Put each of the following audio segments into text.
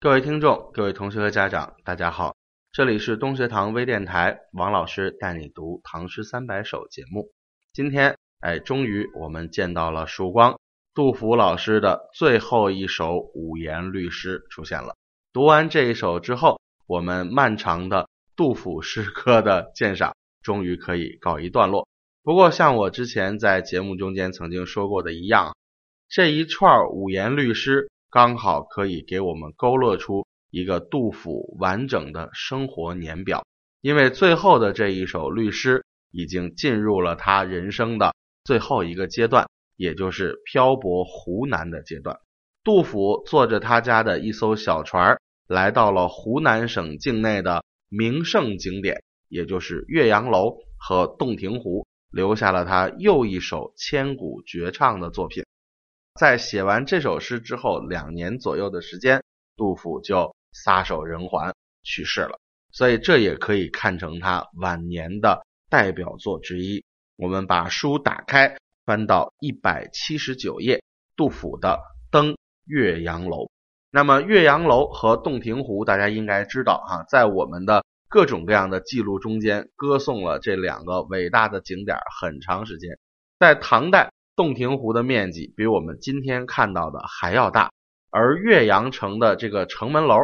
各位听众、各位同学和家长，大家好，这里是东学堂微电台，王老师带你读《唐诗三百首》节目。今天，哎，终于我们见到了曙光，杜甫老师的最后一首五言律诗出现了。读完这一首之后，我们漫长的杜甫诗歌的鉴赏终于可以告一段落。不过，像我之前在节目中间曾经说过的一样，这一串五言律诗。刚好可以给我们勾勒出一个杜甫完整的生活年表，因为最后的这一首律诗已经进入了他人生的最后一个阶段，也就是漂泊湖南的阶段。杜甫坐着他家的一艘小船，来到了湖南省境内的名胜景点，也就是岳阳楼和洞庭湖，留下了他又一首千古绝唱的作品。在写完这首诗之后，两年左右的时间，杜甫就撒手人寰去世了。所以这也可以看成他晚年的代表作之一。我们把书打开，翻到一百七十九页，杜甫的《登岳阳楼》。那么岳阳楼和洞庭湖，大家应该知道哈，在我们的各种各样的记录中间，歌颂了这两个伟大的景点很长时间。在唐代。洞庭湖的面积比我们今天看到的还要大，而岳阳城的这个城门楼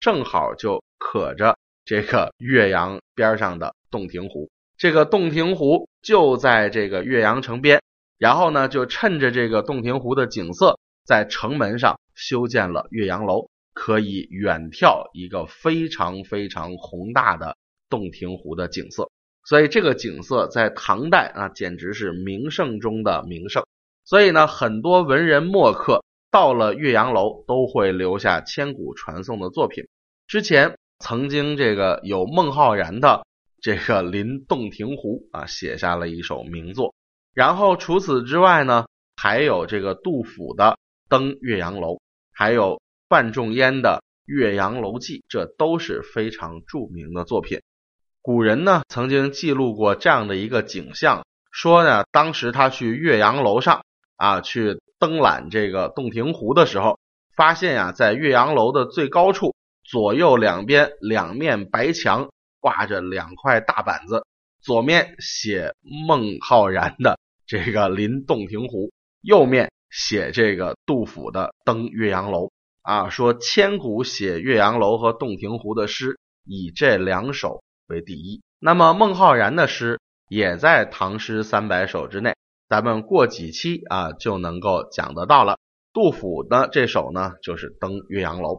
正好就可着这个岳阳边上的洞庭湖。这个洞庭湖就在这个岳阳城边，然后呢，就趁着这个洞庭湖的景色，在城门上修建了岳阳楼，可以远眺一个非常非常宏大的洞庭湖的景色。所以这个景色在唐代啊，简直是名胜中的名胜。所以呢，很多文人墨客到了岳阳楼，都会留下千古传颂的作品。之前曾经这个有孟浩然的这个临洞庭湖啊，写下了一首名作。然后除此之外呢，还有这个杜甫的登岳阳楼，还有范仲淹的岳阳楼记，这都是非常著名的作品。古人呢曾经记录过这样的一个景象，说呢当时他去岳阳楼上啊去登览这个洞庭湖的时候，发现呀在岳阳楼的最高处，左右两边两面白墙挂着两块大板子，左面写孟浩然的这个临洞庭湖，右面写这个杜甫的登岳阳楼啊，说千古写岳阳楼和洞庭湖的诗，以这两首。为第一，那么孟浩然的诗也在《唐诗三百首》之内，咱们过几期啊就能够讲得到了。杜甫的这首呢就是《登岳阳楼》，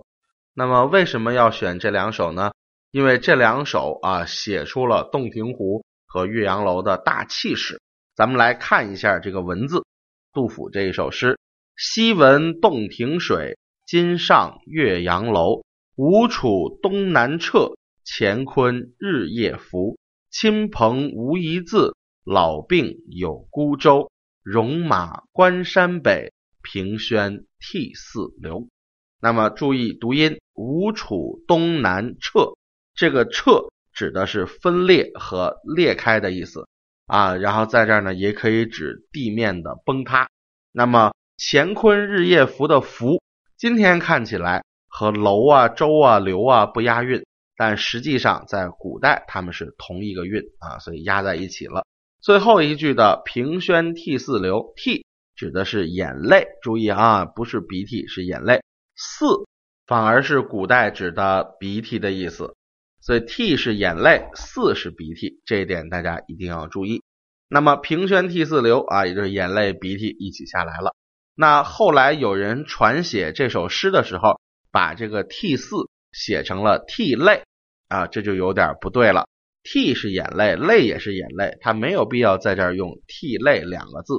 那么为什么要选这两首呢？因为这两首啊写出了洞庭湖和岳阳楼的大气势。咱们来看一下这个文字，杜甫这一首诗：昔闻洞庭水，今上岳阳楼。吴楚东南坼。乾坤日夜浮，亲朋无一字，老病有孤舟。戎马关山北，凭轩涕泗流。那么注意读音，吴楚东南坼，这个坼指的是分裂和裂开的意思啊。然后在这儿呢，也可以指地面的崩塌。那么乾坤日夜浮的浮，今天看起来和楼啊、舟啊、流啊不押韵。但实际上，在古代他们是同一个韵啊，所以压在一起了。最后一句的“平轩涕泗流”，涕指的是眼泪，注意啊，不是鼻涕，是眼泪。泗反而是古代指的鼻涕的意思，所以涕是眼泪，泗是鼻涕，这一点大家一定要注意。那么“平轩涕泗流”啊，也就是眼泪鼻涕一起下来了。那后来有人传写这首诗的时候，把这个涕泗写成了涕泪。啊，这就有点不对了。涕是眼泪，泪也是眼泪，它没有必要在这儿用涕泪两个字。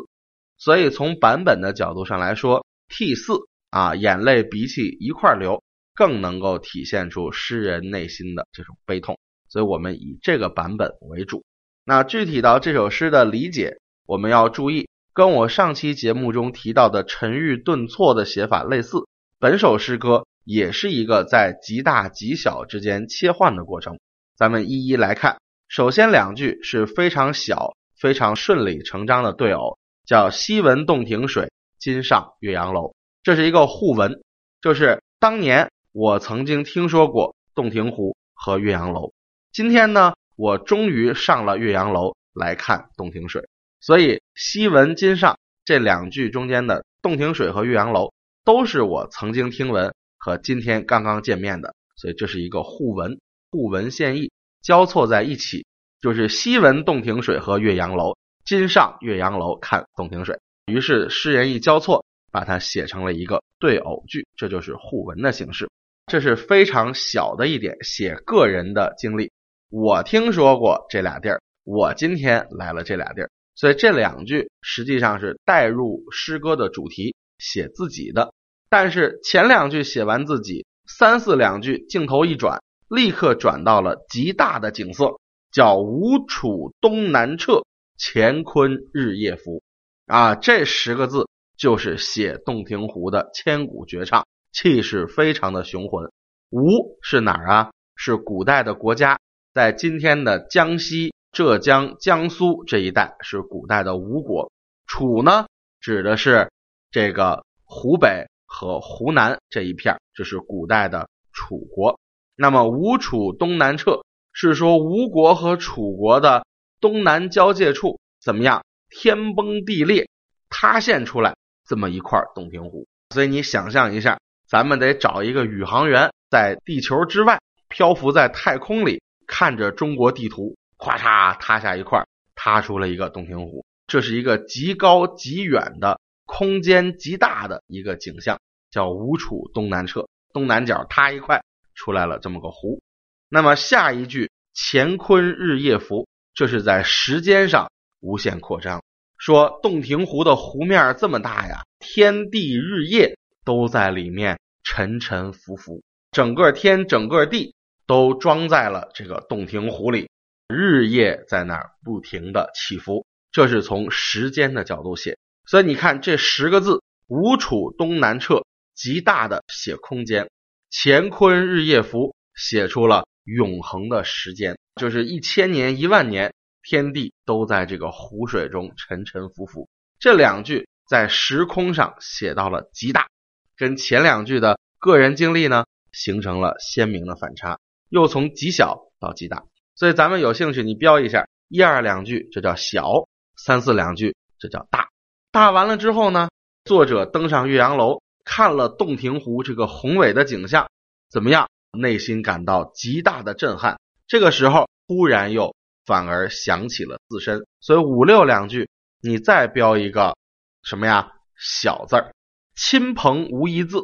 所以从版本的角度上来说，涕泗啊，眼泪鼻涕一块流，更能够体现出诗人内心的这种悲痛。所以我们以这个版本为主。那具体到这首诗的理解，我们要注意，跟我上期节目中提到的沉郁顿挫的写法类似。本首诗歌。也是一个在极大极小之间切换的过程，咱们一一来看。首先两句是非常小、非常顺理成章的对偶，叫“昔闻洞庭水，今上岳阳楼”。这是一个互文，就是当年我曾经听说过洞庭湖和岳阳楼。今天呢，我终于上了岳阳楼来看洞庭水。所以西闻今上这两句中间的洞庭水和岳阳楼，都是我曾经听闻和今天刚刚见面的。所以这是一个互文，互文献意交错在一起，就是西闻洞庭水和岳阳楼，今上岳阳楼看洞庭水。于是诗人一交错，把它写成了一个对偶句，这就是互文的形式。这是非常小的一点，写个人的经历。我听说过这俩地儿，我今天来了这俩地儿，所以这两句实际上是带入诗歌的主题，写自己的。但是前两句写完自己。三四两句，镜头一转，立刻转到了极大的景色，叫“吴楚东南坼，乾坤日夜浮”。啊，这十个字就是写洞庭湖的千古绝唱，气势非常的雄浑。吴是哪儿啊？是古代的国家，在今天的江西、浙江、江苏这一带是古代的吴国。楚呢，指的是这个湖北。和湖南这一片，这是古代的楚国。那么吴楚东南撤，是说吴国和楚国的东南交界处怎么样？天崩地裂，塌陷出来这么一块洞庭湖。所以你想象一下，咱们得找一个宇航员在地球之外漂浮在太空里，看着中国地图，咵嚓塌下一块，塌出了一个洞庭湖。这是一个极高极远的。空间极大的一个景象，叫吴楚东南坼，东南角塌一块，出来了这么个湖。那么下一句“乾坤日夜浮”，这是在时间上无限扩张，说洞庭湖的湖面这么大呀，天地日夜都在里面沉沉浮浮，整个天整个地都装在了这个洞庭湖里，日夜在那儿不停的起伏。这是从时间的角度写。所以你看这十个字，吴楚东南坼，极大的写空间；乾坤日夜浮，写出了永恒的时间，就是一千年、一万年，天地都在这个湖水中沉沉浮浮。这两句在时空上写到了极大，跟前两句的个人经历呢，形成了鲜明的反差，又从极小到极大。所以咱们有兴趣，你标一下一二两句，这叫小；三四两句，这叫大。大完了之后呢，作者登上岳阳楼，看了洞庭湖这个宏伟的景象，怎么样？内心感到极大的震撼。这个时候，忽然又反而想起了自身，所以五六两句，你再标一个什么呀？小字儿，亲朋无一字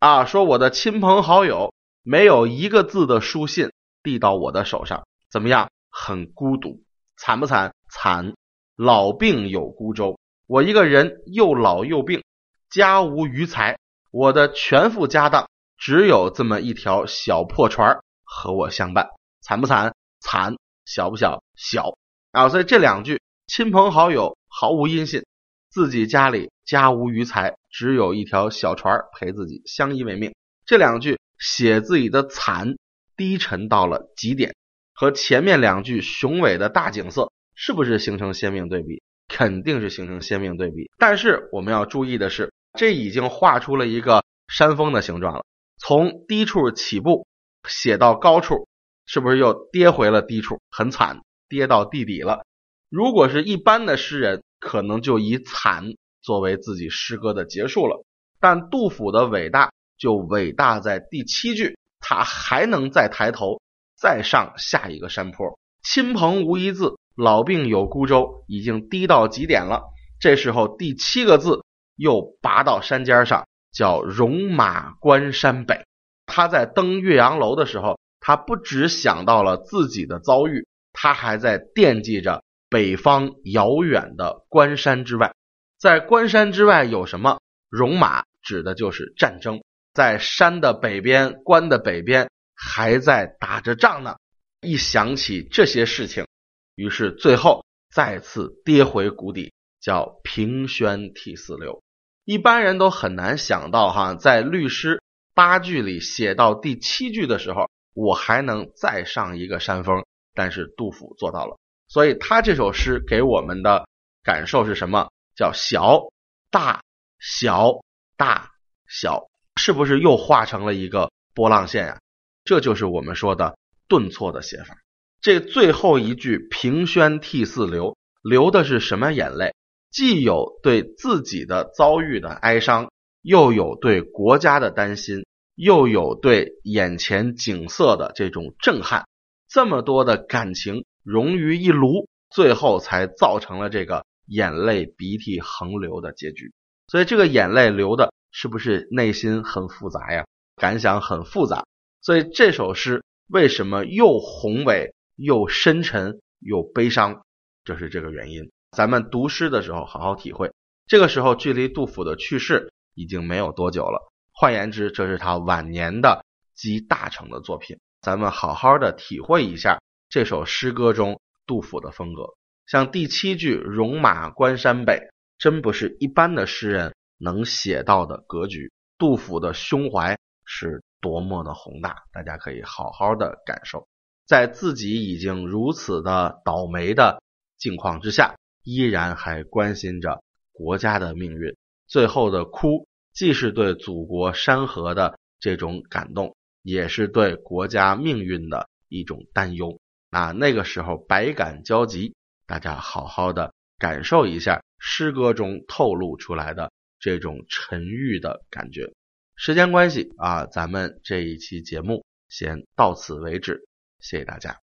啊，说我的亲朋好友没有一个字的书信递到我的手上，怎么样？很孤独，惨不惨？惨，老病有孤舟。我一个人又老又病，家无余财，我的全副家当只有这么一条小破船和我相伴，惨不惨？惨，小不小？小啊！所以这两句，亲朋好友毫无音信，自己家里家无余财，只有一条小船陪自己相依为命。这两句写自己的惨，低沉到了极点，和前面两句雄伟的大景色，是不是形成鲜明对比？肯定是形成鲜明对比，但是我们要注意的是，这已经画出了一个山峰的形状了。从低处起步写到高处，是不是又跌回了低处？很惨，跌到地底了。如果是一般的诗人，可能就以惨作为自己诗歌的结束了。但杜甫的伟大就伟大在第七句，他还能再抬头，再上下一个山坡，亲朋无一字。老病有孤舟，已经低到极点了。这时候第七个字又拔到山尖上，叫戎马关山北。他在登岳阳楼的时候，他不只想到了自己的遭遇，他还在惦记着北方遥远的关山之外。在关山之外有什么？戎马指的就是战争，在山的北边，关的北边还在打着仗呢。一想起这些事情。于是最后再次跌回谷底，叫平轩涕泗流。一般人都很难想到哈，在律诗八句里写到第七句的时候，我还能再上一个山峰。但是杜甫做到了，所以他这首诗给我们的感受是什么？叫小大小大小，是不是又画成了一个波浪线呀，这就是我们说的顿挫的写法。这最后一句“平轩涕泗流”，流的是什么眼泪？既有对自己的遭遇的哀伤，又有对国家的担心，又有对眼前景色的这种震撼，这么多的感情融于一炉，最后才造成了这个眼泪鼻涕横流的结局。所以，这个眼泪流的是不是内心很复杂呀？感想很复杂。所以这首诗为什么又宏伟？又深沉又悲伤，这是这个原因。咱们读诗的时候好好体会。这个时候距离杜甫的去世已经没有多久了，换言之，这是他晚年的集大成的作品。咱们好好的体会一下这首诗歌中杜甫的风格。像第七句“戎马关山北”，真不是一般的诗人能写到的格局。杜甫的胸怀是多么的宏大，大家可以好好的感受。在自己已经如此的倒霉的境况之下，依然还关心着国家的命运。最后的哭，既是对祖国山河的这种感动，也是对国家命运的一种担忧。啊，那个时候百感交集，大家好好的感受一下诗歌中透露出来的这种沉郁的感觉。时间关系啊，咱们这一期节目先到此为止。谢谢大家。